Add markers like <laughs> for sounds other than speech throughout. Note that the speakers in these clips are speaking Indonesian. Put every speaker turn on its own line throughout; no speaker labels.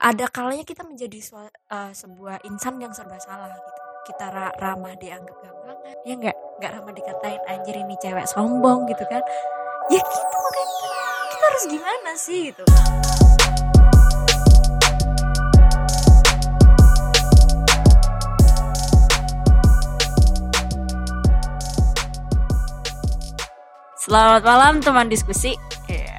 ada kalanya kita menjadi eh, sebuah insan yang serba salah gitu kita ra- ramah dianggap gampangan ya nggak nggak ramah dikatain anjir ini cewek sombong gitu kan ya gitu makanya kita harus gimana sih gitu Selamat malam teman diskusi. Iya.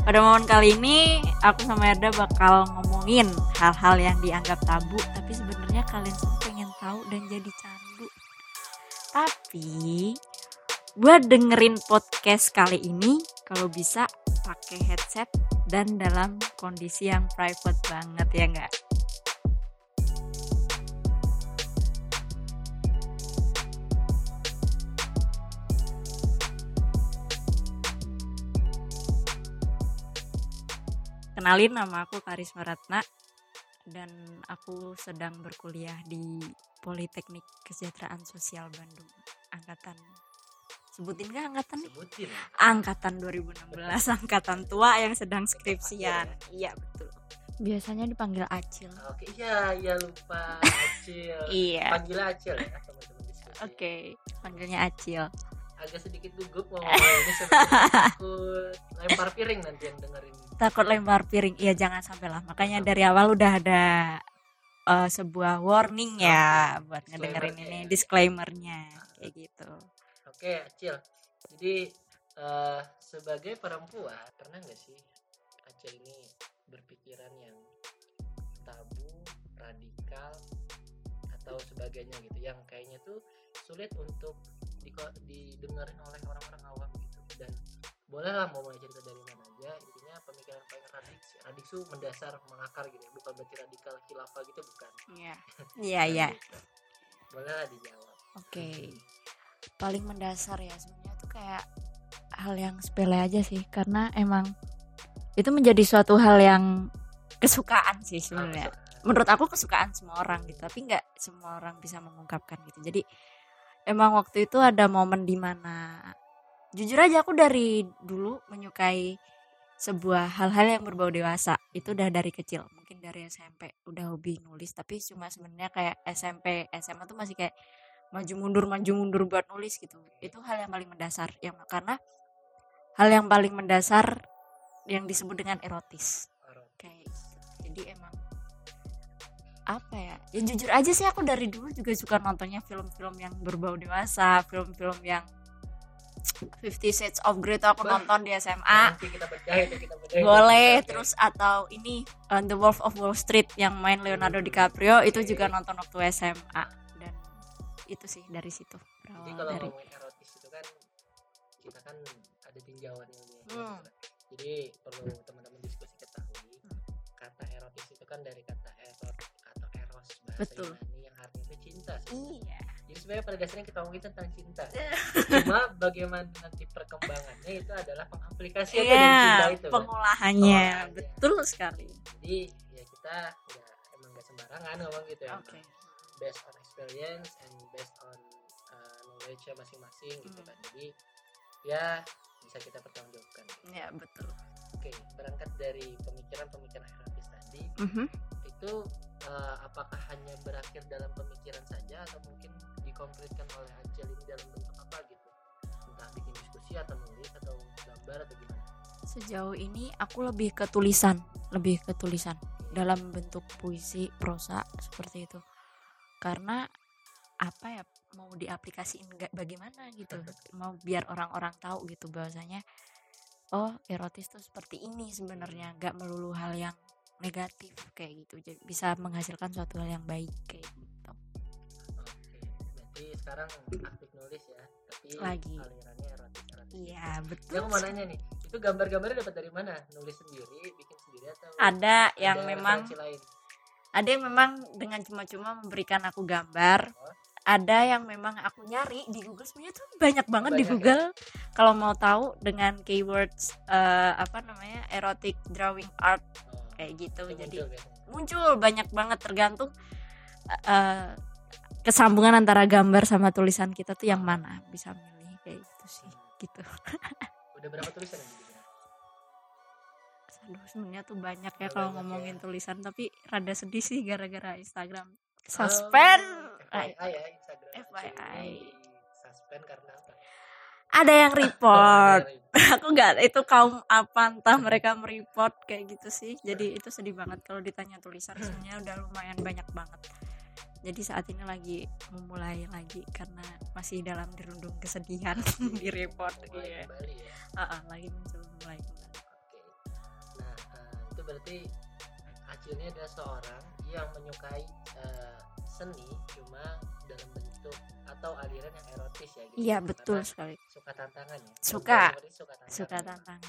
Pada momen kali ini aku sama Erda bakal ngomongin hal-hal yang dianggap tabu tapi sebenarnya kalian semua pengen tahu dan jadi candu. Tapi buat dengerin podcast kali ini kalau bisa pakai headset dan dalam kondisi yang private banget ya enggak? Kenalin nama aku Karisma Ratna dan aku sedang berkuliah di Politeknik Kesejahteraan Sosial Bandung angkatan sebutin gak angkatan nih?
sebutin
Angkatan 2016, angkatan tua yang sedang skripsian. Iya betul. Biasanya dipanggil Acil.
oke iya iya lupa <laughs> acil
Iya.
panggil acil ya teman-teman
Oke, panggilnya Acil.
Agak sedikit gugup mau ini takut lempar piring nanti yang dengerin
Takut lempar piring. Iya jangan sampai lah. Makanya dari awal udah ada eh, sebuah warning ya buat ngedengerin ini
ya.
disclaimernya kayak gitu.
oke acil jadi eh, sebagai perempuan pernah nggak sih acil ini berpikiran yang tabu radikal atau sebagainya gitu yang kayaknya tuh sulit untuk diko- didengarin oleh orang-orang awam gitu dan boleh lah mau mulai cerita dari mana aja intinya pemikiran paling radiksi radiksu mendasar mengakar gitu ya. bukan berarti radikal khilafah gitu bukan
Iya. <laughs> Iya iya.
Gitu. boleh lah dijawab
Oke. Paling mendasar ya sebenarnya tuh kayak hal yang sepele aja sih karena emang itu menjadi suatu hal yang kesukaan sih sebenarnya. Menurut aku kesukaan semua orang gitu, tapi nggak semua orang bisa mengungkapkan gitu. Jadi emang waktu itu ada momen di mana jujur aja aku dari dulu menyukai sebuah hal-hal yang berbau dewasa. Itu udah dari kecil mungkin dari SMP udah hobi nulis tapi cuma sebenarnya kayak SMP SMA tuh masih kayak maju mundur maju mundur buat nulis gitu. Itu hal yang paling mendasar yang karena hal yang paling mendasar yang disebut dengan erotis. Kayak gitu. jadi emang apa ya? Ya jujur aja sih aku dari dulu juga suka nontonnya film-film yang berbau dewasa film-film yang Fifty Shades of Grey tuh aku
Bah.
nonton di SMA
nanti kita bedah kita bedah
boleh
Oke.
terus atau ini uh, The Wolf of Wall Street yang main Leonardo DiCaprio itu juga nonton waktu SMA dan itu sih dari situ berawal
jadi kalau
dari
ngomongin erotis itu kan kita kan ada tinjauannya nih
Hmm.
jadi perlu teman-teman diskusi ketahui kata erotis itu kan dari kata
Betul.
Yunani yang artinya cinta sih.
iya
jadi sebenarnya pada dasarnya kita ngomongin tentang cinta <laughs> cuma bagaimana nanti perkembangannya itu adalah pengaplikasiannya dari cinta
iya
itu kan.
pengolahannya
Pengolahannya.
betul sekali
jadi ya kita nggak emang nggak sembarangan ngomong gitu ya
oke
based on experience and based on uh, knowledge masing-masing gitu
Hmm.
kan jadi ya bisa kita pertanggungjawabkan
ya betul
oke berangkat dari pemikiran-pemikiran erotis tadi
Mhm.
itu uh, apakah hanya berakhir dalam pemikiran saja atau mungkin dikonkretkan oleh ini dalam bentuk apa gitu? Entah bikin diskusi atau nulis atau gambar atau gimana?
Sejauh ini aku lebih ke tulisan lebih ke tulisan dalam bentuk puisi prosa seperti itu. Karena apa ya mau diaplikasiin nggak bagaimana gitu? <laughs> Mau biar orang-orang tahu gitu bahwasanya oh erotis tuh seperti ini sebenarnya nggak melulu hal yang negatif kayak gitu jadi bisa menghasilkan suatu hal yang baik kayak gitu
oke berarti sekarang aktif nulis ya tapi
Lagi.
alirannya erotis erotis
iya
Ya
betul
aku mau nanya nih, itu gambar-gambarnya dapat dari mana? Nulis sendiri, bikin sendiri atau
ada yang
ada
memang
referensi lain?
ada yang memang dengan cuma-cuma memberikan aku gambar
Oh.
ada yang memang aku nyari di Google sebenarnya tuh banyak banget di
Banyak ya?
Google kalau mau tahu dengan keywords eh, apa namanya erotic drawing art
Oh,
kayak gitu
itu
jadi
muncul
muncul banyak banget tergantung eh, kesambungan antara gambar sama tulisan kita tuh yang mana. Bisa milih kayak gitu sih gitu. <laughs>
Udah berapa tulisan yang dibikin?
aduh sebenarnya tuh banyak ya
Oh,
kalau ngomongin
ya.
tulisan tapi rada sedih sih gara-gara Instagram. Suspend.
Oh, FYI ya Instagram.
FYI.
suspend karena apa
ada yang <laughs> report.
ada <laughs>
aku nggak itu kaum apa entah mereka mereport kayak gitu sih. Jadi itu sedih banget kalau ditanya tulisan. Sebenarnya udah lumayan banyak banget. Jadi saat ini lagi memulai lagi karena masih dalam dirundung kesedihan <laughs> di report.
Mulai
iya.
kembali ya.
Ah, ah, lagi muncul mulai kembali.
Oke. Nah, eh, itu berarti ini adalah seorang yang menyukai eh, seni cuma dalam bentuk atau aliran yang erotis ya gitu.
iya betul
Karena
sekali
suka tantangan ya.
Suka.
Suka tantangan.
suka tantangan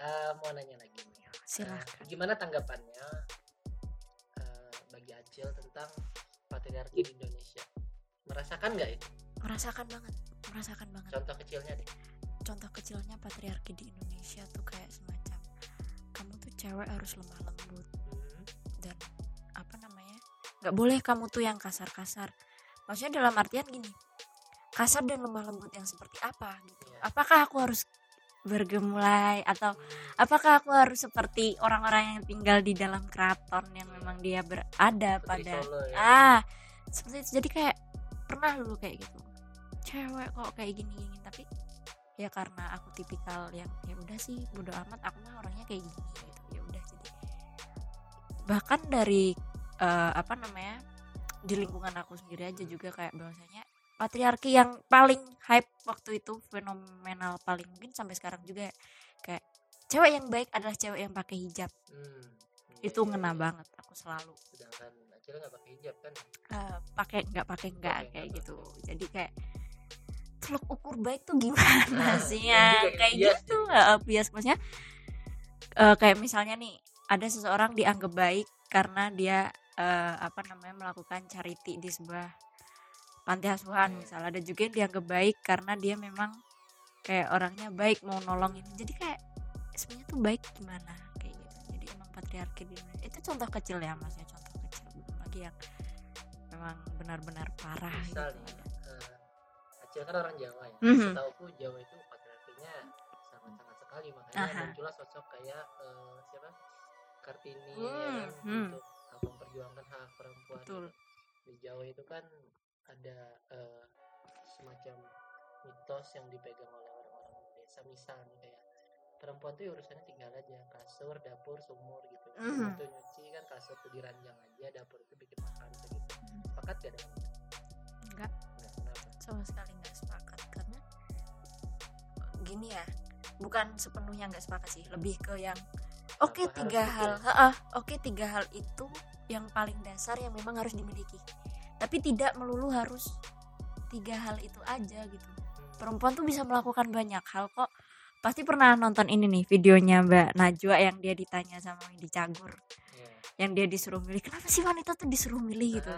Eh, mau nanya lagi nih.
silahkan
Eh, gimana tanggapannya eh, bagi Acil tentang patriarki di Indonesia? Merasakan nggak itu?
merasakan banget merasakan banget
Contoh kecilnya deh.
contoh kecilnya patriarki di Indonesia tuh kayak semacam kamu tuh cewek harus lemah lembut nggak boleh kamu tuh yang kasar-kasar. Maksudnya dalam artian gini kasar dan lemah lembut yang seperti apa gitu.
Iya.
apakah aku harus bergemulai atau apakah aku harus seperti orang-orang yang tinggal di dalam keraton yang memang dia berada
Putri
pada
Solo ya.
ah seperti itu. Jadi kayak pernah dulu kayak gitu. Cewek kok kayak gini gini tapi ya karena aku tipikal yang ya udah sih bodo amat. Aku mah orangnya kayak gini gitu. Ya udah jadi bahkan dari eh, apa namanya di lingkungan aku sendiri aja juga kayak bahwasanya patriarki yang paling hype waktu itu fenomenal paling mungkin sampai sekarang juga kayak cewek yang baik adalah cewek yang pakai hijab.
Hmm.
itu ngena
iya.
banget aku selalu.
Sedangkan Acil nggak pakai hijab kan?
Eh, pakai nggak pakai nggak kayak
nggak
gitu. jadi kayak teluk ukur baik tuh gimana
Nah,
sih ya? kayak
bias
gitu eh, bias. Maksudnya eh, kayak misalnya nih ada seseorang dianggap baik karena dia eh, apa namanya melakukan charity di sebuah panti asuhan
Iya.
misalnya. Ada juga yang dianggap baik karena dia memang kayak orangnya baik mau nolongin. Jadi kayak sebenarnya tuh baik gimana kayak gitu. Jadi emang patriarki di Indonesia. Itu contoh kecil ya maksudnya contoh kecil. Belum lagi yang memang benar-benar parah
misal
gitu
nih eh, Acil kan orang Jawa ya.
Mhm.
setahuku Jawa itu patriarkinya sangat-sangat sekali. Makanya
Aha.
muncullah sosok kayak eh, siapa? Kartini ya
Hmm,
kan,
hmm.
untuk memperjuangkan hak perempuan
Betul.
gitu. di Jawa itu kan ada eh, semacam mitos yang dipegang oleh orang-orang desa. Misalnya kayak perempuan tuh urusannya tinggal aja kasur dapur sumur gitu.
Mhm.
itu nyuci kan kasur tuh diranjang aja dapur itu bikin makan gitu sepakat gak dengan itu?
Enggak.
Nggak, kenapa?
Sama sekali nggak sepakat karena gini ya bukan sepenuhnya nggak sepakat sih lebih ke yang oke
Apa
tiga hal oke tiga hal itu yang paling dasar yang memang harus dimiliki. Tapi tidak melulu harus tiga hal itu aja gitu. Perempuan tuh bisa melakukan banyak hal kok. Pasti pernah nonton ini nih videonya Mbak Najwa yang dia ditanya sama Windy Cagur.
Iya.
yang dia disuruh milih kenapa sih wanita tuh disuruh milih? gitu.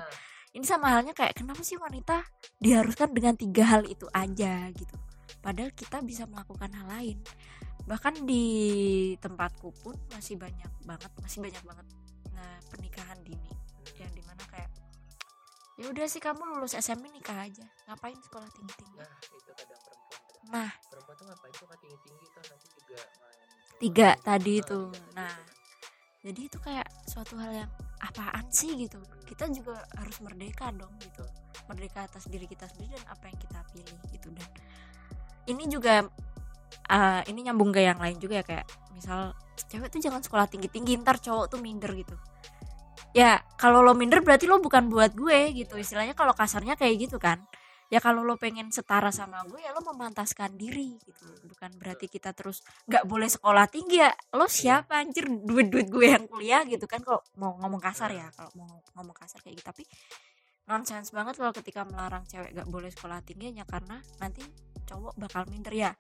Ini sama halnya kayak kenapa sih wanita diharuskan dengan tiga hal itu aja? gitu. Padahal kita bisa melakukan hal lain. Bahkan di tempatku pun masih banyak banget masih banyak banget nah pernikahan dini yang di mana kayak ya udah sih kamu lulus SMP nikah aja ngapain sekolah tinggi tinggi
nah itu kadang perempuan kadang
nah
perempuan tuh ngapain tuh tinggi tinggi kan nanti juga main
Tiga
lagi.
tadi
Ah,
itu.
tadi
Nah.
itu.
jadi itu kayak suatu hal yang apaan sih gitu kita juga harus merdeka dong gitu merdeka atas diri kita sendiri dan apa yang kita pilih gitu dan ini juga uh, ini nyambung ke yang lain juga ya kayak misal cewek tuh jangan sekolah tinggi tinggi ntar cowok tuh minder gitu. Ya kalau lo minder berarti lo bukan buat gue gitu. Istilahnya kalau kasarnya kayak gitu kan. Ya kalau lo pengen setara sama gue ya lo memantaskan diri gitu. Bukan berarti kita terus nggak boleh sekolah tinggi ya. Lo siapa anjir? Duit duit gue yang kuliah gitu kan kalau mau ngomong kasar ya kalau mau ngomong kasar kayak gitu. Tapi nonsens banget kalau ketika melarang cewek gak boleh sekolah tinggi hanya karena nanti cowok bakal minder ya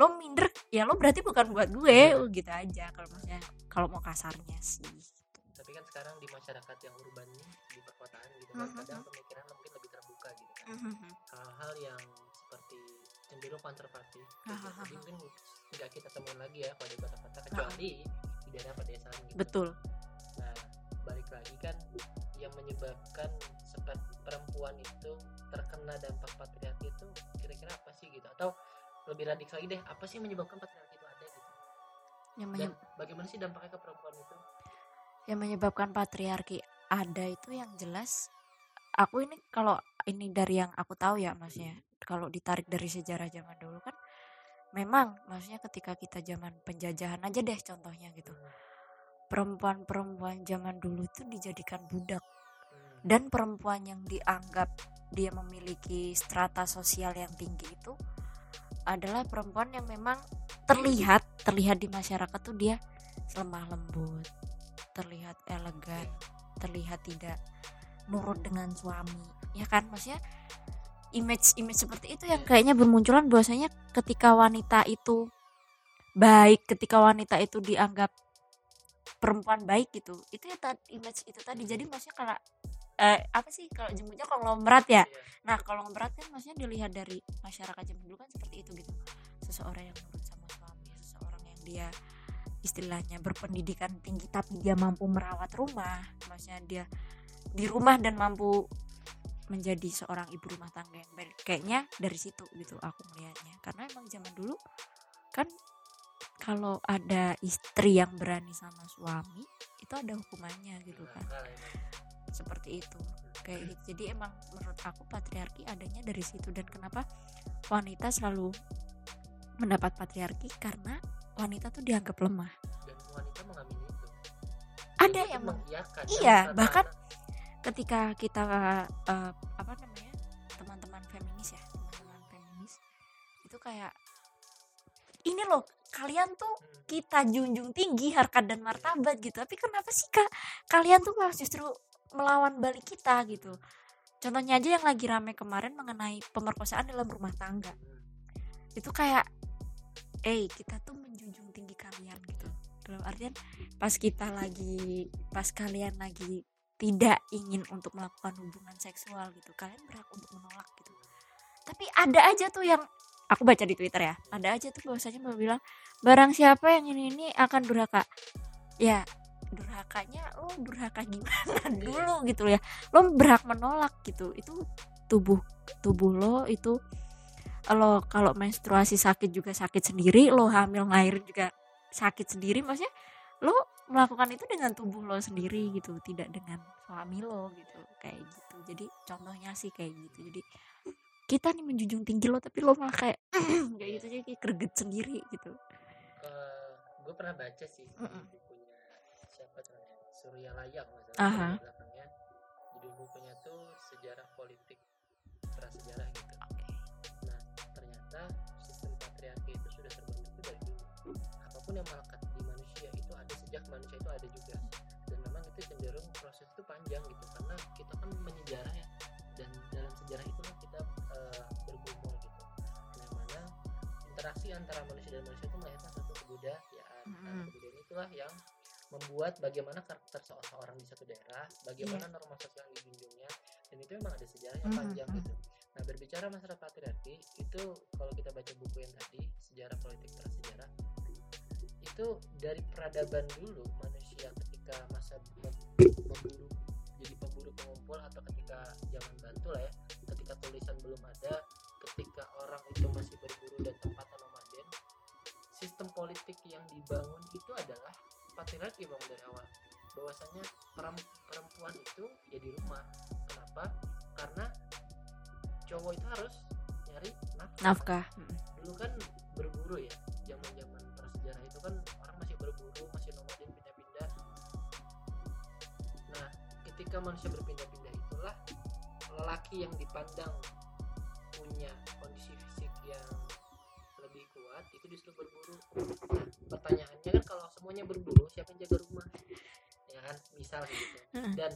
lo minder ya lo berarti bukan buat gue oh, gitu aja kalau maksudnya kalau mau kasarnya sih.
Tapi kan sekarang di masyarakat yang urban di perkotaan gitu kan
Mhm.
kadang pemikiran mungkin lebih terbuka gitu kan.
Mhm.
hal-hal yang seperti cenderung konservatif gitu. Jadi mungkin nggak kita temuin lagi ya kalau di kota-kota kecuali di daerah pedesaan gitu.
Betul.
Nah balik lagi kan yang menyebabkan seperti perempuan itu terkena dampak patriarki itu kira-kira apa sih gitu? Atau lebih radikal lagi deh. Apa sih yang menyebabkan patriarki itu ada gitu?
Yang,
dan
menye-
bagaimana sih dampaknya ke perempuan itu?
Yang menyebabkan patriarki ada itu yang jelas aku ini kalau ini dari yang aku tahu ya maksudnya kalau ditarik dari sejarah zaman dulu kan memang maksudnya ketika kita zaman penjajahan aja deh contohnya gitu.
Hmm,
perempuan-perempuan zaman dulu itu dijadikan budak.
Hmm,
dan perempuan yang dianggap dia memiliki strata sosial yang tinggi itu adalah perempuan yang memang terlihat terlihat di masyarakat tuh dia lemah lembut terlihat elegan terlihat tidak nurut dengan suami ya kan? Maksudnya image image seperti itu yang kayaknya bermunculan bahwasanya ketika wanita itu baik ketika wanita itu dianggap perempuan baik gitu itu ya image itu tadi. Jadi maksudnya kalau eh, apa sih kalau jemputnya konglomerat ya?
Iya.
nah konglomerat kan maksudnya dilihat dari masyarakat zaman dulu kan seperti itu gitu. Seseorang yang nurut sama suami seseorang yang dia istilahnya berpendidikan tinggi tapi dia mampu merawat rumah maksudnya dia di rumah dan mampu menjadi seorang ibu rumah tangga yang baik. Kayaknya dari situ gitu aku melihatnya. Karena emang zaman dulu kan kalau ada istri yang berani sama suami itu ada hukumannya gitu kan.
Emang.
Seperti itu. Kayak gitu. Jadi emang menurut aku patriarki adanya dari situ. Dan kenapa wanita selalu mendapat patriarki? Karena wanita tuh dianggap lemah.
Dan wanita mengamini itu.
Ada yang meng-
mengiyakan
Iya, bahkan ketika kita eh, apa namanya teman-teman feminis ya teman-teman feminis itu kayak ini loh kalian tuh
Hmm,
kita junjung tinggi harkat dan martabat gitu. Tapi kenapa sih kak? Kalian tuh malah justru melawan balik kita gitu. Contohnya aja yang lagi rame kemarin mengenai pemerkosaan dalam rumah tangga. Itu kayak eh kita tuh menjunjung tinggi kalian gitu. Dalam artian pas kita lagi pas kalian lagi tidak ingin untuk melakukan hubungan seksual gitu. Kalian berhak untuk menolak gitu. Tapi ada aja tuh yang aku baca di twitter ya ada aja tuh bahwasanya mau bilang barang siapa yang ini ini akan durhaka. Ya durhakanya lo durhaka gimana <laughs> dulu? Gitu ya. Lo berhak menolak gitu. Itu tubuh tubuh lo itu lo kalau menstruasi sakit juga sakit sendiri lo hamil ngairin juga sakit sendiri maksudnya lo melakukan itu dengan tubuh lo sendiri gitu tidak dengan suami lo gitu. Kayak gitu. Jadi contohnya sih kayak gitu. Jadi kita nih menjunjung tinggi lo tapi lo malah kayak <clears throat> kayak gitu jadi kayak greget sendiri gitu.
Gue pernah baca sih. Surya Layak masalah belakangnya judul bukunya tuh sejarah politik prasejarah gitu. Nah ternyata sistem patriarki itu sudah terbentuk tuh dari dulu. Apa pun yang melekat di manusia itu ada sejak manusia itu ada juga. Dan memang itu cenderung proses itu panjang gitu karena kita kan menyejarah ya. Dan dalam sejarah itulah kita eh, bergumul gitu. Yang mana interaksi antara manusia dan manusia itu melahirkan satu kebudayaan. Nah,
Mm-mm.
kebudayaan itulah yang membuat bagaimana karakter seseorang di satu daerah bagaimana norma sosial yang dijunjungnya dan itu memang ada sejarah yang
Mhm,
panjang gitu. Nah berbicara masalah patriarki itu kalau kita baca buku yang tadi sejarah politik prasejarah itu dari peradaban dulu manusia ketika masa memburu jadi pemburu pengumpul atau ketika zaman batu lah ya ketika tulisan belum ada ketika orang itu masih berburu dan tempatan nomaden sistem politik yang dibangun itu adalah patriarki bang dari awal. Bahwasanya perem- perempuan itu ya di rumah. Kenapa? Karena cowok itu harus nyari nafkah.
Nafkah
dulu kan berburu ya zaman zaman prasejarah itu kan orang masih berburu masih nomaden pindah-pindah. Nah ketika manusia berpindah-pindah itulah lelaki yang dipandang punya kondisi fisik yang itu disuruh berburu. Nah pertanyaannya kan kalau semuanya berburu siapa yang jaga rumah? Ya kan? Misal gitu. Dan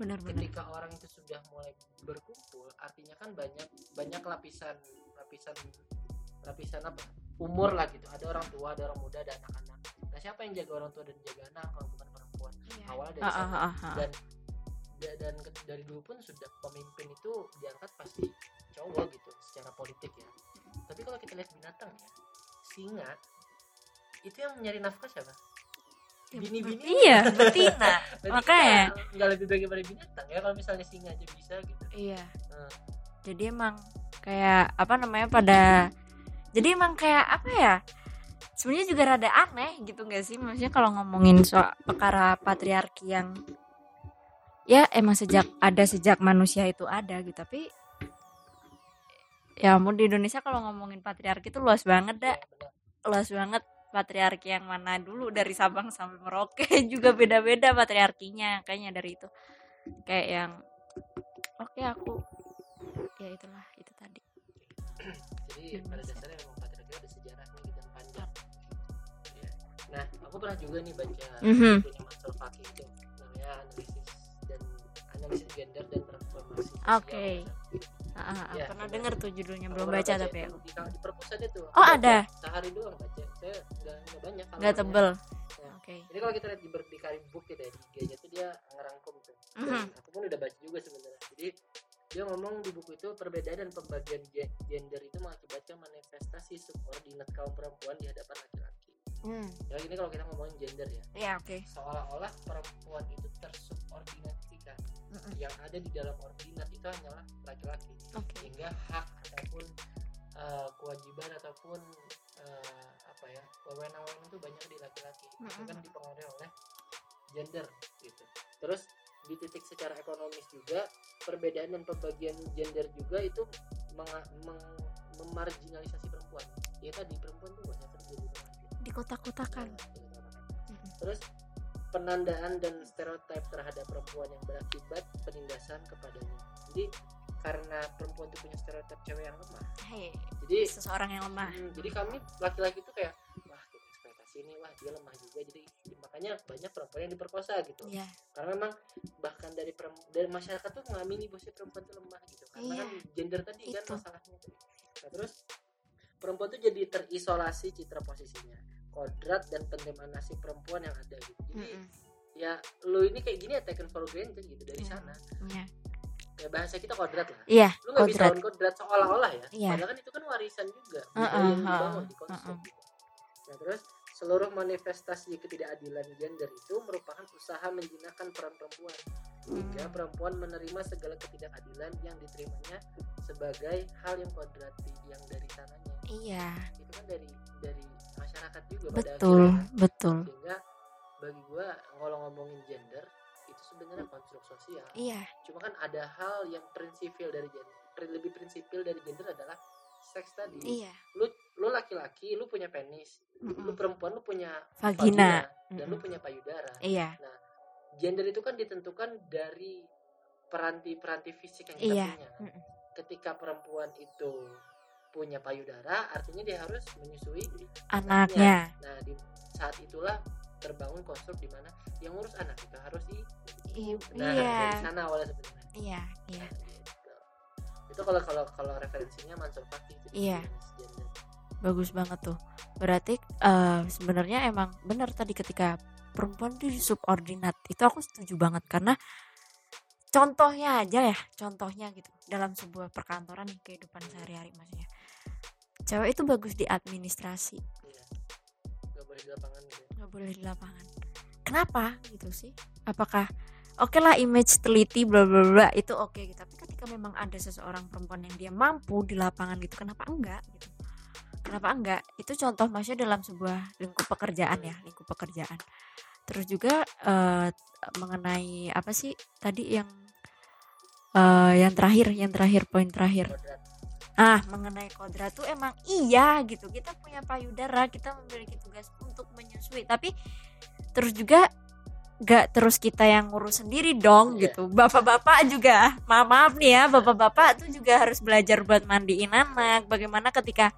benar-benar
ketika orang itu sudah mulai berkumpul artinya kan banyak banyak lapisan lapisan lapisan apa? Umur lah gitu. Ada orang tua ada orang muda ada anak-anak. Nah siapa yang jaga orang tua dan jaga anak kalau bukan perempuan? Awalnya dari
Ah,
sana
ah, ah, ah.
dan da- dan dari dulu pun sudah pemimpin itu diangkat pasti cowok gitu secara politik ya. Tapi kalau kita lihat binatang ya singa itu yang nyari nafkah siapa?
Ya,
bini-bini?
iya betina. <laughs> Makanya.
nggak lebih baik daripada binatang ya kalau misalnya singa aja bisa gitu.
Iya.
Hmm.
jadi emang kayak apa namanya pada jadi emang kayak apa ya sebenarnya juga rada aneh gitu gak sih? Maksudnya kalau ngomongin soal perkara patriarki yang ya emang sejak ada sejak manusia itu ada gitu tapi ya ampun di Indonesia kalau ngomongin patriarki itu luas banget dah luas banget patriarki yang mana dulu dari Sabang sampai Merauke <laughs> juga beda-beda patriarkinya kayaknya dari itu. Kayak yang oke aku ya itulah itu tadi.
Jadi pada dasarnya memang patriarki ada sejarahnya gitu yang panjang Ya. nah aku pernah juga nih baca
Mhm.
bukunya Mansur Faki itu namanya analisis dan analisis gender dan transformasi.
Oke. Ah, ah, ah,
Ya,
pernah
benar.
denger tuh judulnya belum baca tapi aku
di, di perpus ada tuh
Oh, ada?
sehari doang baca saya nggak nggak banyak
nggak
halamannya.
tebel
Ya.
oke
Jadi kalau kita lihat di berdikari book gitu ya, di IG-nya tuh dia ngerangkum tuh. Dan
Mhm.
aku pun udah baca juga sebenarnya. Jadi dia ngomong di buku itu perbedaan dan pembagian ge- gender itu mengakibatkan manifestasi subordinat kaum perempuan di hadapan laki-laki.
hmm.
Ya ini kalau kita ngomongin gender ya,
ya oke
seolah-olah perempuan itu tersubordinasikan.
Mm-mm.
Yang ada di dalam ordinat itu hanyalah laki-laki.
oke
Sehingga hak ataupun eh, kewajiban ataupun eh, apa ya wewenang-wewenang itu banyak di laki-laki itu
Mm-mm.
kan dipengaruhi oleh gender gitu terus di titik secara ekonomis juga perbedaan dan pembagian gender juga itu menga- meng- memarginalisasi perempuan ya tadi perempuan tuh banyak kerja di rumah
di kotak-kotakan
Nah, gitu kan.
Mm-mm.
terus penandaan dan stereotip terhadap perempuan yang berakibat penindasan kepadanya. Jadi karena perempuan itu punya stereotip cewek yang lemah.
Hei
jadi
seseorang yang lemah.
Hmm, jadi kami laki-laki itu kayak wah kita ekspektasi ini wah dia lemah juga. Jadi makanya banyak perempuan yang diperkosa gitu.
Ya
karena memang bahkan dari dari masyarakat tuh mengamini bahwa perempuan itu lemah gitu. Karena
Iya,
kan gender tadi kan
itu.
masalahnya. Tadi. nah terus perempuan tuh jadi terisolasi citra posisinya kodrat dan penerimaan nasib perempuan yang ada gitu jadi
Mm-mm.
ya lu ini kayak gini ya taken for granted gitu dari
Hmm.
sana
Iya.
kayak bahasa kita kodrat lah
iya
lu nggak bisa lawan kodrat seolah-olah ya
Iya.
padahal kan itu kan warisan juga
Heeh,
budaya yang dibangun di konsum gitu. nah terus seluruh manifestasi ketidakadilan gender itu merupakan usaha menjinakkan peran perempuan hingga
Hmm.
perempuan menerima segala ketidakadilan yang diterimanya sebagai hal yang kodrati yang dari sananya
iya
itu kan dari dari masyarakat juga pada
betul
akhirnya.
betul.
Sehingga bagi gua kalau ngomongin gender itu sebenarnya konstruk sosial.
Iya.
Cuma kan ada hal yang prinsipil dari gender lebih prinsipil dari gender adalah seks tadi.
Iya.
Lu lu laki-laki lu punya penis lu
Mm-mm.
perempuan lu punya
vagina.
dan lu
Mm-mm.
punya payudara.
Iya.
Gender itu kan ditentukan dari peranti-peranti fisik yang kita
Iya.
punya.
Mm-mm.
ketika perempuan itu punya payudara artinya dia harus menyusui
anaknya.
nah di saat itulah terbangun konstruk di mana yang ngurus anak itu harus i nah
iya.
dari sana awalnya sebenarnya.
Iya iya.
Gitu. itu kalau kalau kalau referensinya Mansur itu di
Iya.
Gender.
bagus banget tuh. Berarti eh, sebenarnya emang benar tadi ketika perempuan di subordinat itu aku setuju banget karena contohnya aja ya contohnya gitu dalam sebuah perkantoran nih kehidupan sehari-hari maksudnya cewek itu bagus di administrasi.
Iya. nggak boleh di lapangan gitu ya.
nggak boleh di lapangan. Kenapa? Gitu sih. Apakah oke lah image teliti bla bla bla itu oke gitu. Tapi ketika memang ada seseorang perempuan yang dia mampu di lapangan gitu kenapa enggak gitu? Kenapa enggak? Itu contoh maksudnya dalam sebuah lingkup pekerjaan ya lingkup pekerjaan. Terus juga eh, mengenai apa sih tadi yang eh, yang terakhir yang terakhir poin terakhir.
Kodrat.
Ah, mengenai kodrat tuh emang iya gitu. Kita punya payudara, kita memiliki tugas untuk menyusui. Tapi terus juga gak terus kita yang ngurus sendiri dong
Iya.
gitu. Bapak-bapak juga, maaf maaf nih ya, bapak-bapak tuh juga harus belajar buat mandiin anak. Bagaimana ketika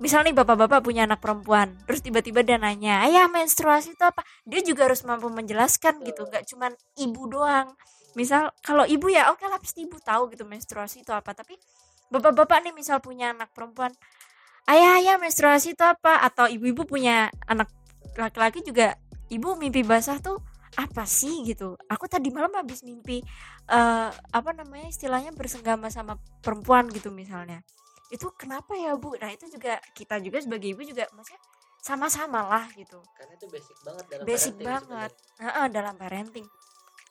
misal nih bapak-bapak punya anak perempuan, terus tiba-tiba dia nanya, ayah menstruasi itu apa? Dia juga harus mampu menjelaskan gitu, gak cuman ibu doang. Misal kalau ibu ya oke lah pasti ibu tahu gitu menstruasi itu apa, tapi bapak-bapak nih misal punya anak perempuan ayah ayah menstruasi itu apa? Atau ibu-ibu punya anak laki-laki juga ibu mimpi basah tuh apa sih? Gitu. Aku tadi malam habis mimpi eh apa namanya istilahnya bersenggama sama perempuan gitu misalnya. Itu kenapa ya bu? Nah itu juga kita juga sebagai ibu juga maksudnya sama-sama lah gitu.
Karena itu basic banget dalam
Basic
parenting
banget. Heeh, dalam parenting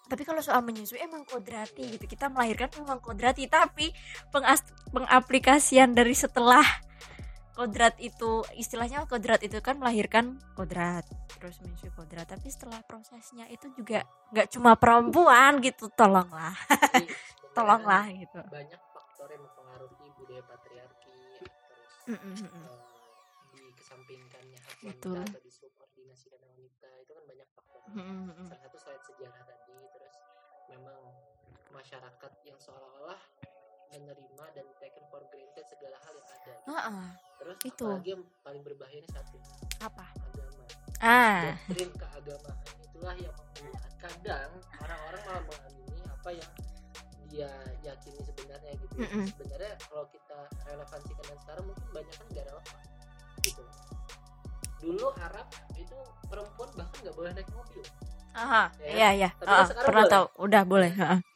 tapi kalau soal menyusui emang kodrati gitu kita melahirkan emang kodrati tapi pengas- pengaplikasian dari setelah kodrat itu istilahnya kodrat itu kan melahirkan kodrat terus menyusui kodrat tapi setelah prosesnya itu juga nggak cuma perempuan gitu tolonglah
Jadi sebenarnya <laughs>
tolonglah gitu
banyak faktor yang mempengaruhi budaya patriarki terus
Mm-mm, mm-mm.
eh, dikesampingkannya hak
Betul.
wanita atau disubordinasikan wanita itu kan banyak faktor
mm-mm.
salah satu selain sejarah tadi memang masyarakat yang seolah-olah menerima dan taken for granted segala hal yang ada gitu.
Heeh,
terus
itu.
apalagi yang paling berbahaya ini satu
apa
agama
ah
doktrin keagamaan itulah yang membuat kadang orang-orang malah mengamini apa yang dia yakini sebenarnya gitu ya.
Mm-mm.
sebenarnya kalau kita relevansikan dengan sekarang mungkin banyak kan nggak relevan gitu dulu Arab itu perempuan bahkan nggak boleh naik mobil
Aha,
Ya,
iya iya
tapi
Heeh,
sekarang
pernah
boleh.
tahu udah boleh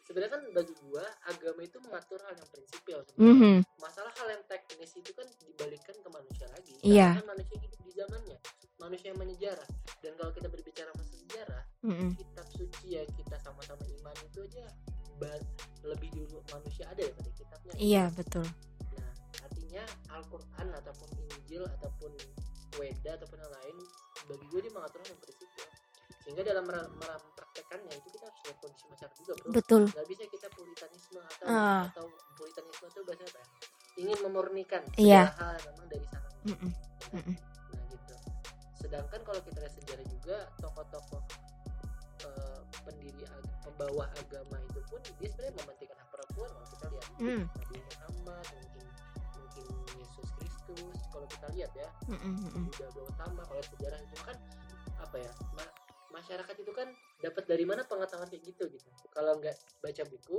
sebenarnya kan bagi gua agama itu mengatur hal yang prinsipil sebenarnya.
Mhm.
masalah hal yang teknis itu kan dibalikkan ke manusia lagi
Iya.
karena kan manusia hidup di zamannya manusia yang menyejarah dan kalau kita berbicara masa sejarah
Mm-mm.
kitab suci ya kita sama-sama iman itu aja lebih dulu manusia ada daripada kitabnya
iya betul
nah artinya Al-Quran ataupun Injil ataupun Weda ataupun yang lain bagi gue dia mengatur hal yang prinsipil sehingga dalam mempraktekannya itu kita harus lihat kondisi masyarakat juga bro
betul
nggak bisa kita puritanisme atau
Ah.
atau puritanisme itu bahasa apa ya? ingin memurnikan segala hal yang memang dari sana
Mm-mm. Mm-mm.
nah gitu sedangkan kalau kita lihat sejarah juga tokoh-tokoh eh, pendiri ag- pembawa agama itu pun dia sebenarnya mementingkan hak perempuan kalau kita lihat
Mm.
Nabi Muhammad mungkin mungkin Yesus Kristus kalau kita lihat ya
Mm-mm, mm-mm.
Buddha Gautama kalau sejarah itu kan apa ya masyarakat itu kan dapat dari mana pengetahuan kayak gitu gitu kalau nggak baca buku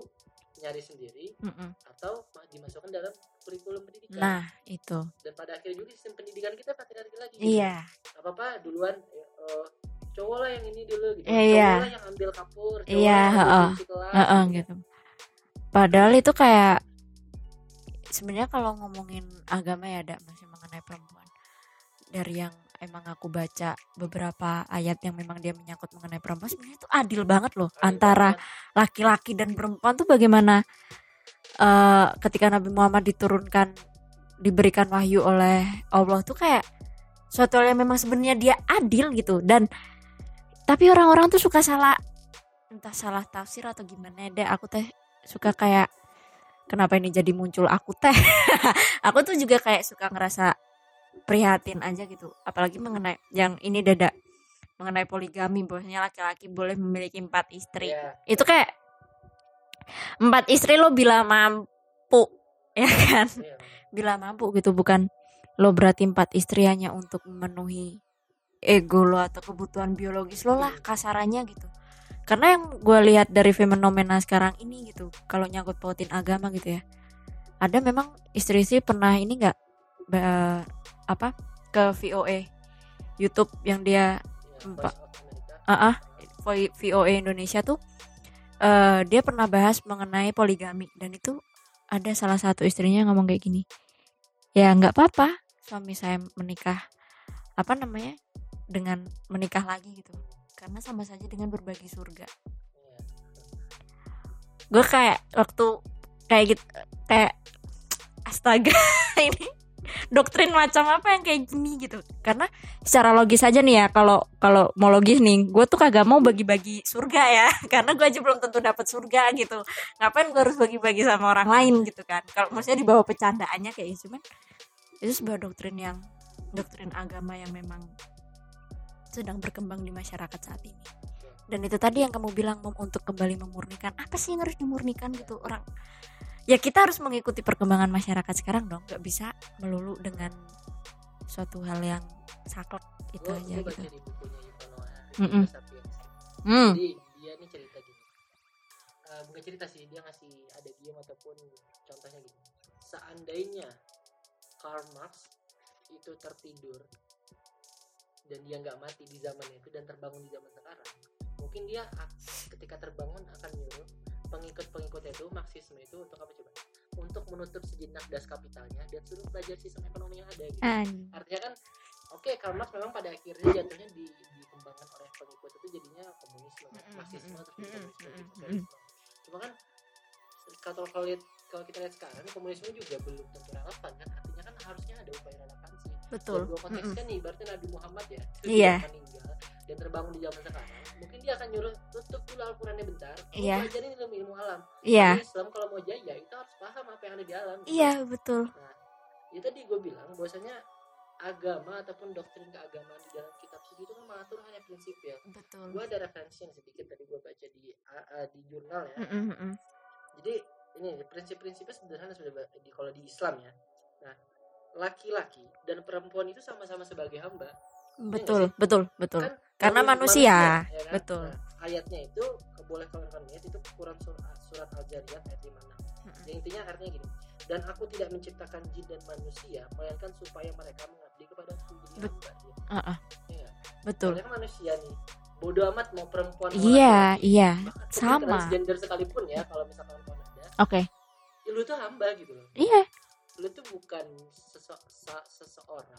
nyari sendiri
Mm-mm.
atau ma- dimasukkan dalam kurikulum pendidikan
nah itu
dan pada akhirnya juga sistem pendidikan kita patriarki lagi
iya
apa apa duluan eh, cowok lah yang ini dulu gitu
iya.
cowok lah yang ambil kapur cowok
Iya,
lah yang ambil
heeh.
kunci kelas,
Heeh,
gitu.
gitu padahal itu kayak sebenarnya kalau ngomongin agama ya ada masih mengenai perempuan dari yang emang aku baca beberapa ayat yang memang dia menyangkut mengenai perempuan sebenarnya itu adil banget loh
Adil
antara laki-laki dan perempuan tuh bagaimana eh, ketika Nabi Muhammad diturunkan diberikan wahyu oleh Allah tuh kayak suatu hal yang memang sebenarnya dia adil gitu. Dan tapi orang-orang tuh suka salah entah salah tafsir atau gimana deh aku teh suka kayak kenapa ini jadi muncul? Aku teh <laughs> aku tuh juga kayak suka ngerasa prihatin aja gitu. Apalagi mengenai yang ini dada mengenai poligami bahwasanya laki-laki boleh memiliki empat istri.
Iya.
itu kayak empat istri lo bila mampu <laughs> ya kan?
Iya,
bila mampu gitu bukan lo berarti empat istri hanya untuk memenuhi ego lo atau kebutuhan biologis lo lah kasarannya gitu. Karena yang gue lihat dari fenomena sekarang ini gitu kalau nyangkut pautin agama gitu ya ada memang istri-istri pernah ini nggak apa ke VOA YouTube yang dia ah ah, Vo- VOA Indonesia tuh eh dia pernah bahas mengenai poligami. Dan itu ada salah satu istrinya ngomong kayak gini ya nggak apa-apa suami saya menikah apa namanya dengan menikah lagi gitu. Karena sama saja dengan berbagi surga.
Iya.
gue kayak waktu kayak gitu kayak astaga <laughs> ini doktrin macam apa yang kayak gini gitu. Karena secara logis aja nih ya kalau kalau mau logis nih gue tuh kagak mau bagi-bagi surga ya. <laughs> Karena gue aja belum tentu dapat surga gitu. Ngapain gue harus bagi-bagi sama orang lain gitu kan? Kalau maksudnya di bawah pecandaannya kayak gitu cuman itu sebuah doktrin yang doktrin agama yang memang sedang berkembang di masyarakat saat ini. Dan itu tadi yang kamu bilang Mom, untuk kembali memurnikan. Apa sih yang harus dimurnikan gitu? Orang ya kita harus mengikuti perkembangan masyarakat sekarang dong nggak bisa melulu dengan suatu hal yang saklek itu
Gua-
aja
gua
gitu
di bukunya Yuval Noah Sapiens.
hmm.
Jadi dia nih cerita gini. Eh, bukan cerita sih, dia ngasih ada diem ataupun contohnya gini. Seandainya Karl Marx itu tertidur dan dia nggak mati di zaman itu dan terbangun di zaman sekarang, mungkin dia ketika terbangun akan nyuruh pengikut-pengikut itu Marxisme itu untuk apa coba? Untuk menutup sejenak das kapitalnya dan suruh belajar sistem ekonomi yang ada gitu.
An-
artinya kan oke Karl Marx memang pada akhirnya jatuhnya di, dikembangkan oleh pengikut itu jadinya komunisme
Mm-mm,
marxisme
mm-mm,
terus komunisme gitu, sosialisme cuma kan kalau kalau kita lihat sekarang komunisme juga belum tentu relevan kan? Artinya kan harusnya ada upaya relevansi
betul
dua konteks
Mm-mm.
kan nih berarti Nabi Muhammad ya
Iya.
dia meninggal dan terbangun di zaman sekarang mungkin dia akan nyuruh tutup dulu Al-Qurannya bentar
Iya.
pelajarin ilmu ilmu alam
iya
Tapi Islam kalau mau jaya itu harus paham apa yang ada di alam gitu.
iya betul
nah itu tadi gue bilang bahwasanya agama ataupun doktrin keagamaan di dalam kitab suci itu kan mengatur hanya prinsip ya
betul
gue ada referensi yang sedikit tadi gue baca di a- di jurnal ya
mm-mm.
jadi ini prinsip-prinsipnya sederhana sudah di kalau di Islam ya nah laki-laki dan perempuan itu sama-sama sebagai hamba
betul betul betul
Kan
karena
Kami
manusia,
ya kan?
betul
Nah, ayatnya itu boleh kalian lihat itu Quran surat, surat Al-Zariyat ayat 56
Mm-mm.
yang intinya artinya gini dan aku tidak menciptakan jin dan manusia melainkan supaya mereka mengabdi kepada aku jadi
Bet-
hamba ya.
Ah, ah.
Iya.
betul
kan manusia nih bodoh amat mau perempuan mau
iya
laki-laki.
iya sama.
transgender sekalipun ya kalau misalkan kau ada
oke
ya lu tuh hamba gitu loh
iya
lu tuh bukan sese- seseorang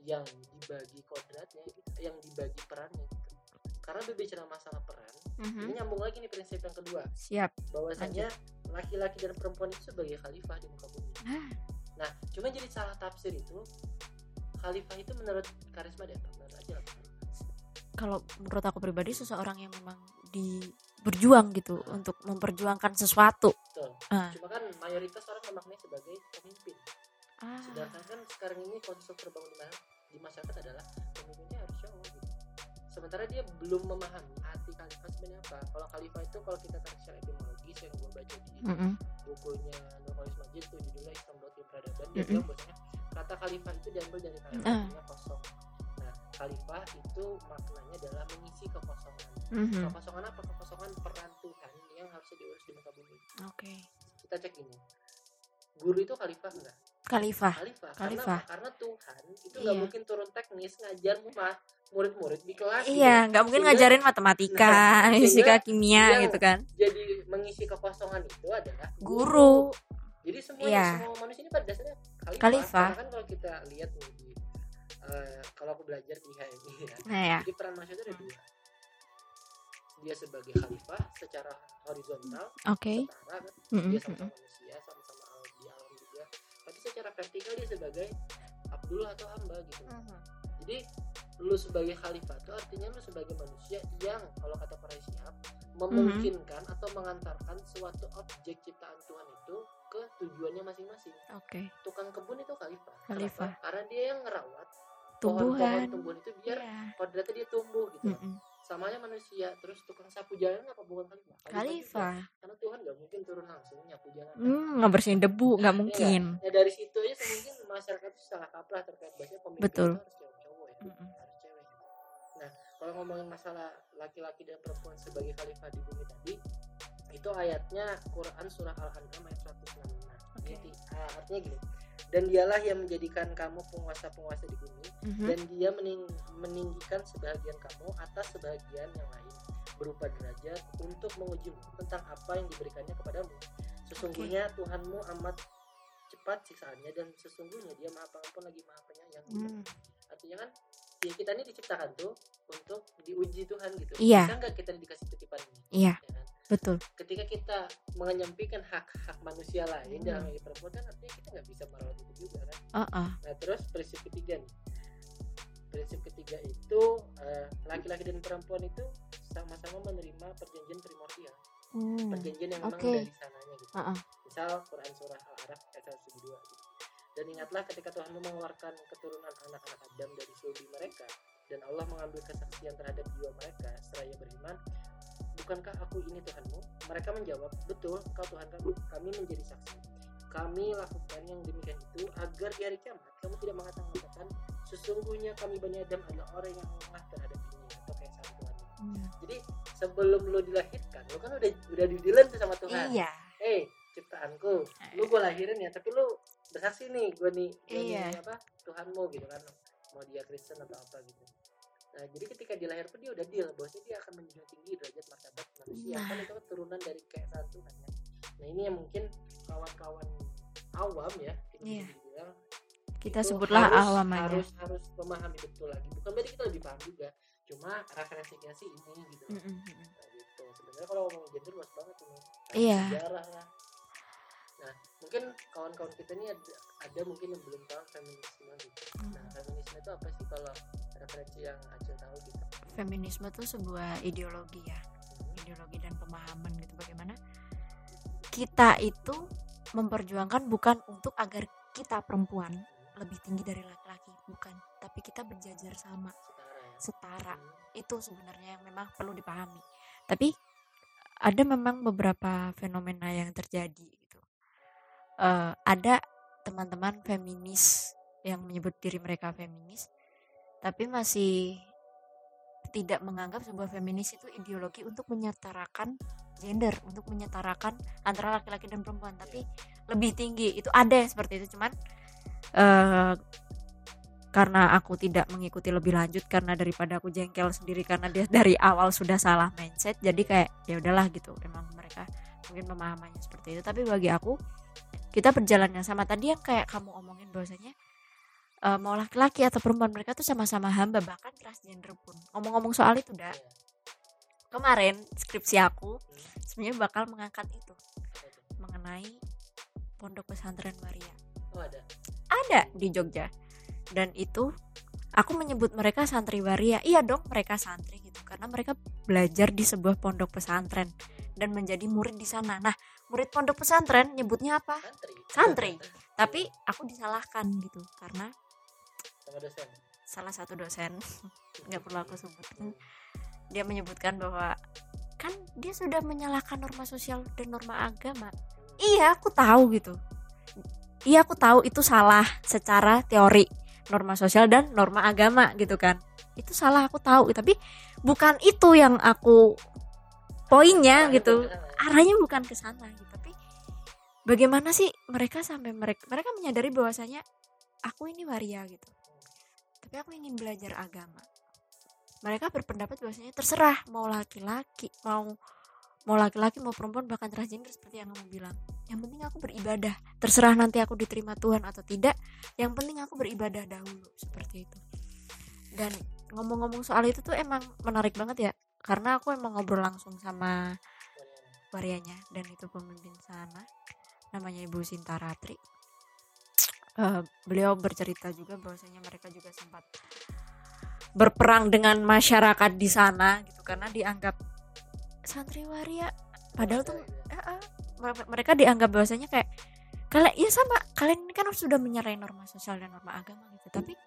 yang dibagi kodratnya gitu, yang dibagi perannya gitu. Karena berbicara masalah peran
Mhm.
ini nyambung lagi nih prinsip yang kedua.
Siap.
Bahwasanya laki-laki dan perempuan itu sebagai khalifah di muka bumi.
Ah.
nah cuma jadi salah tafsir itu khalifah itu menurut karisma dia menurut aja
kalau menurut aku pribadi seseorang yang memang di berjuang gitu untuk memperjuangkan sesuatu
betul
Ah.
cuma kan mayoritas orang memaknai sebagai pemimpin
ah.
sedangkan kan sekarang ini konsep terbangun di, di masyarakat adalah pemimpinnya harus cowok gitu sementara dia belum memahami arti khalifah sebenarnya apa kalau khalifah itu kalau kita tarik secara etimologis yang gue baca di
Mm-mm.
bukunya Nurholis Majid tuh judulnya Islam Doktrin Peradaban dia
Mm-mm.
bilang bahwasanya kata khalifah itu diambil dari kata artinya kosong khalifah itu maknanya adalah mengisi kekosongan.
Mhm.
kekosongan apa? Kekosongan peran Tuhan yang harusnya diurus di muka bumi.
Oke.
Kita cek ini. Guru itu khalifah enggak
khalifah.
Khalifah,
Khalifah.
Karena, karena Tuhan itu nggak
Iya.
mungkin turun teknis ngajar mah murid-murid di kelas.
Iya nggak mungkin
Sehingga-
ngajarin matematika
Nah,
fisika kimia gitu kan.
jadi mengisi kekosongan itu adalah
guru.
Jadi semua
Iya.
semua manusia ini pada dasarnya khalifah,
Khalifah.
Karena kan kalau kita lihat nih di eh, kalau aku belajar di HMI ya.
Nah ya.
Jadi peran manusia itu ada dua. Dia sebagai khalifah secara horizontal
oke.
setara kan? Dia sama-sama
mm-mm.
manusia sama-sama al- di alam juga. Tapi secara vertikal dia sebagai Abdullah atau hamba gitu. Jadi lu sebagai khalifah itu artinya lu sebagai manusia yang kalau kata para siap memungkinkan atau mengantarkan suatu objek ciptaan Tuhan itu ke tujuannya masing-masing.
Oke.
Tukang kebun itu khalifah.
Khalifah.
Karena dia yang ngerawat
tumbuhan
tumbuhan itu biar
Iya.
kodratnya dia tumbuh gitu
Mm-mm.
samanya manusia terus tukang sapu jalan apa bukan khalifah juga.
khalifah
karena Tuhan nggak mungkin turun langsung nyapu jalan
hmm nggak bersihin debu nggak
Iya
mungkin?
Ya dari situ aja mungkin masyarakat itu salah kaprah terkait bahasanya pemimpin
Betul.
itu harus cowok-cowok ya,
Mm-mm.
harus cewek. Nah, kalau ngomongin masalah laki-laki dan perempuan sebagai khalifah di bumi tadi, itu ayatnya Quran surah Al-An'am ayat 165.
Oke.
Jadi, ah, artinya gini. Dan dialah yang menjadikan kamu penguasa-penguasa di bumi
Mhm.
dan dia mening- meninggikan sebahagian kamu atas sebahagian yang lain berupa derajat untuk mengujimu tentang apa yang diberikannya kepadamu. Sesungguhnya Tuhanmu amat cepat siksaannya dan sesungguhnya dia maha pengampun lagi maha penyayang.
Hmm.
Artinya kan ya kita ini diciptakan tuh untuk diuji Tuhan gitu.
Iya.
Bisa nggak kita dikasih titipan ini?
iya
Ya kan?
Betul
Ketika kita menyampaikan hak-hak manusia lain
Hmm.
dalam hal perempuan kan artinya kita nggak bisa merawat itu juga kan.
oh oh
Nah terus prinsip ketiga nih Prinsip ketiga itu eh, Laki-laki dan perempuan itu Sama-sama menerima perjanjian primordial
Hmm.
Perjanjian yang memang
Oke.
dari sananya gitu
Uh-uh.
Misal Quran Surah Al-Araf ayat 172 gitu. Dan ingatlah ketika Tuhan mengeluarkan keturunan anak-anak Adam dari sulbi mereka Dan Allah mengambil kesaksian terhadap jiwa mereka Seraya beriman Bukankah aku ini Tuhanmu? Mereka menjawab Betul, kau Tuhan kami Kami menjadi saksi. Kami lakukan yang demikian itu Agar di hari kiamat Kamu tidak mengatakan Sesungguhnya kami Bani Adam adalah orang yang lemah terhadap ini Atau kayak sama Tuhan.
Hmm.
Jadi sebelum lo dilahirkan Lo kan udah udah didilen tuh sama Tuhan.
Iya.
Eh ciptaanku lu gue lahirin ya tapi lu bersaksi nih gue nih
Iya.
nih apa Tuhanmu gitu kan. Mau dia Kristen atau apa gitu nah jadi ketika dia lahir pun dia udah deal bahwasanya dia akan menjunjung tinggi derajat martabat manusia
Nah.
kan itu kan turunan dari keesaan Tuhan ya nah ini yang mungkin kawan-kawan awam ya kita
Iya.
bisa dibilang
kita
itu
sebutlah
harus,
awam aja
harus harus memahami betul lagi bukan berarti kita lebih paham juga cuma referensinya sih ini gitu
Mm-mm, mm-mm.
Nah, gitu. Sebenarnya kalau ngomong gender luas banget ini. Kayak
Iya.
Sejarah lah. nah mungkin kawan-kawan kita ini ada, ada mungkin yang belum tahu feminisme gitu nah
Hmm.
feminisme itu apa sih kalau referensi yang Acil tahu gitu.
Feminisme tuh sebuah ideologi ya.
Hmm.
ideologi dan pemahaman gitu. Bagaimana kita itu memperjuangkan bukan untuk agar kita perempuan lebih tinggi dari laki-laki bukan. Tapi kita berjajar sama
setara ya.
setara.
Hmm.
itu sebenarnya yang memang perlu dipahami. Tapi ada memang beberapa fenomena yang terjadi gitu. Eh, ada teman-teman feminis yang menyebut diri mereka feminis tapi masih tidak menganggap sebuah feminis itu ideologi untuk menyetarakan gender untuk menyetarakan antara laki-laki dan perempuan. Tapi lebih tinggi itu ada yang seperti itu. Cuman eh karena aku tidak mengikuti lebih lanjut karena daripada aku jengkel sendiri karena dia dari awal sudah salah mindset jadi kayak ya udahlah gitu. Emang mereka mungkin pemahamannya seperti itu. Tapi bagi aku kita berjalannya sama. Tadi yang kayak kamu omongin bahwasanya eh, mau laki-laki atau perempuan mereka tuh sama-sama hamba bahkan transgender pun. Ngomong-ngomong soal itu dah kemarin skripsi aku sebenarnya bakal mengangkat itu mengenai pondok pesantren Waria.
Oh ada?
Ada di Jogja. Dan itu aku menyebut mereka santri waria. Iya dong mereka santri gitu karena mereka belajar di sebuah pondok pesantren dan menjadi murid di sana. Nah murid pondok pesantren nyebutnya apa?
Santri.
Santri. tapi aku disalahkan gitu karena
sama dosen.
Salah satu dosen. <laughs> Nggak perlu aku sebutkan dia menyebutkan bahwa kan dia sudah menyalahkan norma sosial dan norma agama. Iya aku tahu gitu. Iya aku tahu itu salah secara teori norma sosial dan norma agama gitu kan. Itu salah aku tahu tapi bukan itu yang aku poinnya gitu.
itu
arahnya bukan ke sana gitu. Tapi bagaimana sih mereka sampai mereka mereka menyadari bahwasanya aku ini waria gitu tapi aku ingin belajar agama. Mereka berpendapat bahwasanya terserah mau laki-laki mau mau laki-laki mau perempuan bahkan transgender seperti yang kamu bilang. Yang penting aku beribadah. Terserah nanti aku diterima Tuhan atau tidak yang penting aku beribadah dahulu seperti itu. Dan ngomong-ngomong soal itu tuh emang menarik banget ya karena aku emang ngobrol langsung sama warianya dan itu pemimpin sana namanya Ibu Sinta Eh, beliau bercerita juga bahwasanya mereka juga sempat berperang dengan masyarakat di sana gitu karena dianggap santri waria padahal tuh eh, mere- mereka dianggap bahwasanya kayak kalian ya sama kalian kan sudah menyerahi norma sosial dan norma agama gitu tapi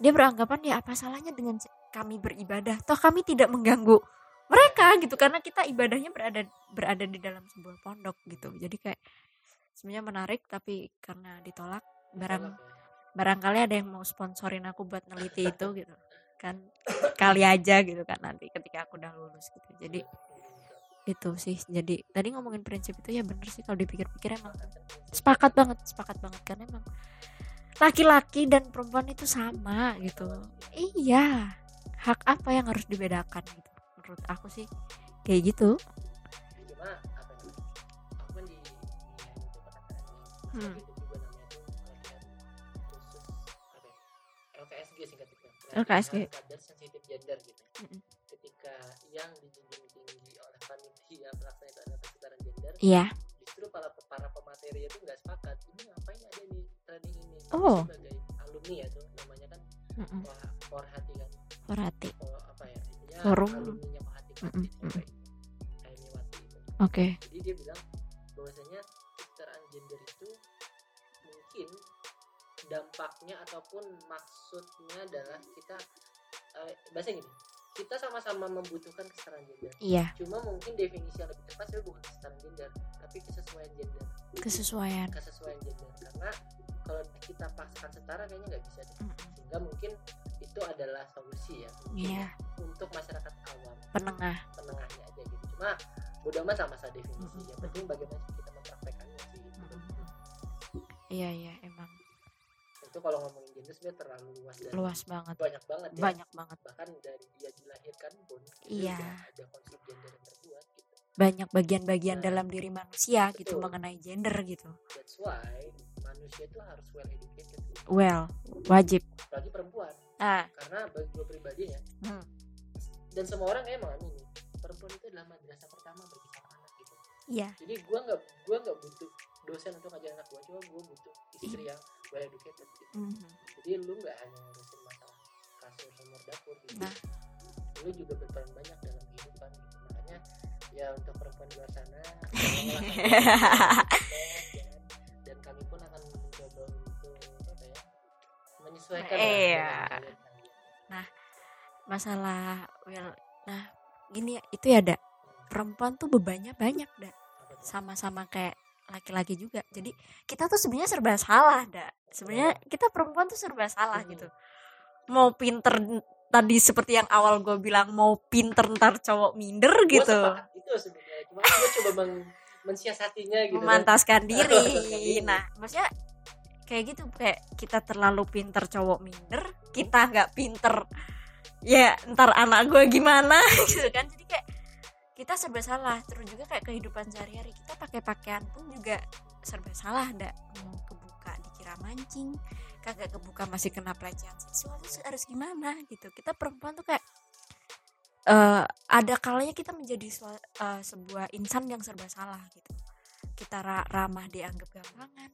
dia beranggapan ya apa salahnya dengan kami beribadah? Toh kami tidak mengganggu mereka gitu karena kita ibadahnya berada berada di dalam sebuah pondok gitu. Jadi kayak sebenarnya menarik tapi karena ditolak barang
ya.
barangkali ada yang mau sponsorin aku buat neliti itu gitu kan kali aja gitu kan nanti ketika aku udah lulus gitu. Jadi itu sih jadi tadi ngomongin prinsip itu ya bener sih kalau dipikir-pikir emang sepakat banget sepakat banget kan emang laki-laki dan perempuan itu sama gitu. Iya hak apa yang harus dibedakan gitu menurut aku sih kayak gitu.
Cuma LKSG. Sensitif gender gitu. Ketika yang dijunjung tinggi oleh panitia pelaksana itu kesetaraan gender
iya.
justru para para pemateri itu nggak sepakat ini ngapain ada nih training ini? Tapi
Oh.
sebagai alumni ya tuh namanya kan kan. Oh, apa ya intinya
Forum.
kan sampai
oke.
Jadi dia bilang bahwasanya kesetaraan gender itu mungkin dampaknya ataupun maksudnya adalah kita eh, bahasa gini kita sama-sama membutuhkan kesetaraan gender.
Iya.
Cuma mungkin definisi yang lebih tepat sebenarnya bukan kesetaraan gender tapi kesesuaian gender.
Kesesuaian.
Kesesuaian gender. Karena kalau kita paksakan setara kayaknya nggak bisa deh. Sehingga mungkin itu adalah solusi ya
iya.
untuk masyarakat awam.
Penengah.
Penengahnya aja gitu. Cuma amat sama sama definisi.
Mm-mm.
yang penting bagaimana kita mempraktekannya sih. Gitu.
Mm-mm. iya iya emang
itu kalau ngomongin gender sebenarnya terlalu luas dan
luas banget
banyak banget ya
banyak banget
bahkan dari dia dilahirkan pun
Iya.
ada konsep gender yang terbuat gitu
banyak bagian-bagian
Nah.
dalam diri manusia gitu
Betul.
mengenai gender gitu
that's why manusia itu harus well educated gitu.
well wajib
apalagi perempuan
ah
karena bagi gue pribadi ya
Hmm.
dan semua orang kayak mengamini perempuan itu adalah madrasah pertama bagi seorang anak gitu
Iya.
jadi gua nggak gua nggak butuh dosen untuk ngajarin anak gua cuma gua butuh istri yang well educated gitu.
Mhm.
jadi lu nggak hanya ngurusin masalah kasur sama dapur gitu
Nah.
lu juga berperan banyak dalam kehidupan gitu makanya ya untuk perempuan di luar sana <laughs> dan kami pun akan mencoba untuk apa ya menyesuaikan lah
Iya.
kalian-kalian.
masalah well nah gini ya itu ya dak perempuan tuh bebannya banyak dak sama-sama kayak laki-laki juga. Jadi kita tuh sebenarnya serba salah dak sebenarnya kita perempuan tuh serba salah
Mhm.
gitu. Mau pinter tadi seperti yang awal gue bilang mau pinter ntar cowok minder
Gua
gitu.
itu sebenarnya. Cuma gue coba meng- mensiasatinya gitu kan. <laughs>
Memantaskan diri. nah maksudnya kayak gitu kayak kita terlalu pinter cowok minder kita nggak pinter ya ntar anak gue gimana? <laughs> Gitu kan. Jadi kayak kita serba salah. Terus juga kayak kehidupan sehari-hari kita pakai pakaian pun juga serba salah ada mau kebuka dikira mancing kagak kebuka masih kena pelecehan seksual terus harus gimana gitu. Kita perempuan tuh kayak eh ada kalanya kita menjadi eh, sebuah insan yang serba salah gitu. Kita ra- ramah dianggap gampangan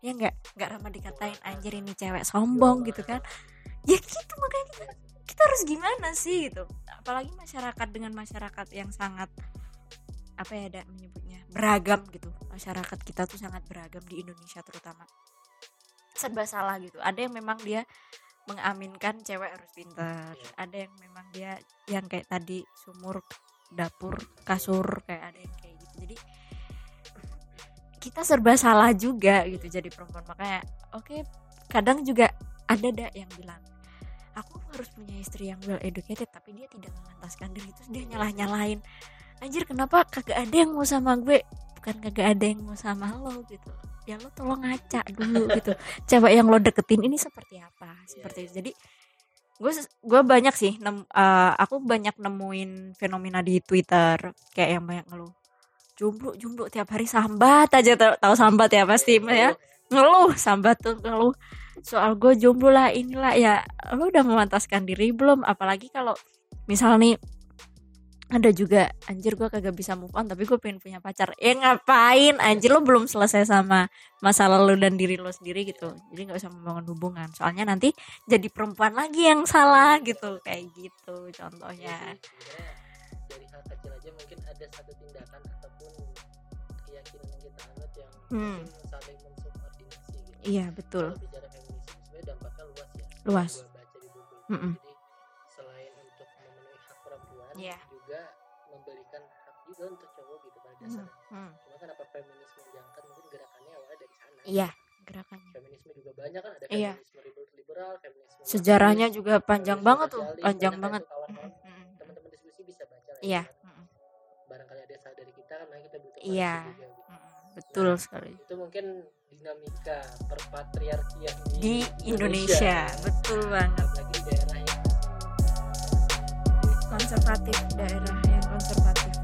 ya nggak? Nggak ramah dikatain anjir ini cewek sombong gitu kan. Ya gitu makanya kita kita harus gimana sih gitu. Apalagi masyarakat dengan masyarakat yang sangat apa ya ada menyebutnya beragam gitu. Masyarakat kita tuh sangat beragam di Indonesia terutama. Serba salah gitu. Ada yang memang dia mengaminkan cewek harus pintar.
Iya.
ada yang memang dia yang kayak tadi sumur dapur kasur kayak ada yang kayak gitu. Jadi kita serba salah juga gitu jadi perempuan. Makanya oke kadang juga ada dak yang bilang aku harus punya istri yang well educated tapi dia tidak memantaskan diri terus dia nyalah nyalahin anjir kenapa kagak ada yang mau sama gue? Bukan kagak ada yang mau sama lo gitu. Ya lo tolong ngaca dulu <laughs> gitu. Cewek yang lo deketin ini seperti apa seperti itu. jadi gue gue banyak sih nem, eh, aku banyak nemuin fenomena di Twitter kayak yang banyak ngeluh jomblo jomblo tiap hari sambat aja tau, tahu sambat ya pasti ya. ngeluh sambat tuh ngeluh soal gue jomblo lah inilah ya lo udah memantaskan diri belum? Apalagi kalau misal nih ada juga anjir gue kagak bisa move on tapi gue pengen punya pacar. Ya ngapain? Anjir lo belum selesai sama masa lalu dan diri lo sendiri gitu. Jadi nggak usah membangun hubungan. Soalnya nanti jadi perempuan lagi yang salah gitu. Kayak gitu
Iya
contohnya
sebenarnya dari hal kecil aja mungkin ada satu tindakan ataupun keyakinan yang kita anut yang
Hmm.
saling mensubordinasi gitu.
iya betul.
Kalau bicara sebenarnya dampaknya luas ya.
Luas.
Gua baca di buku itu.
Mm-mm.
Jadi selain untuk memenuhi hak perempuan,
Iya.
juga memberikan hak juga untuk cowok gitu pada
Hmm,
dasarnya.
hmm.
Cuma kan apa feminisme yang diangkat mungkin gerakannya awalnya dari sana.
iya gerakannya
Feminisme juga banyak kan ada
Iya.
feminisme liber- liberal, feminisme
sejarahnya
marxis,
juga panjang banget tuh panjang
banyak
banget. Mm, mm,
Teman-teman diskusi bisa baca lah
iya
ya kan.
mm,
Barangkali ada salah dari kita kan makanya kita butuh
Iya.
koreksi juga gitu.
mm, betul sekali
Itu mungkin dinamika perpatriarkian
di Indonesia. Betul banget.
Apalagi di daerah yang
konservatif daerah yang konservatif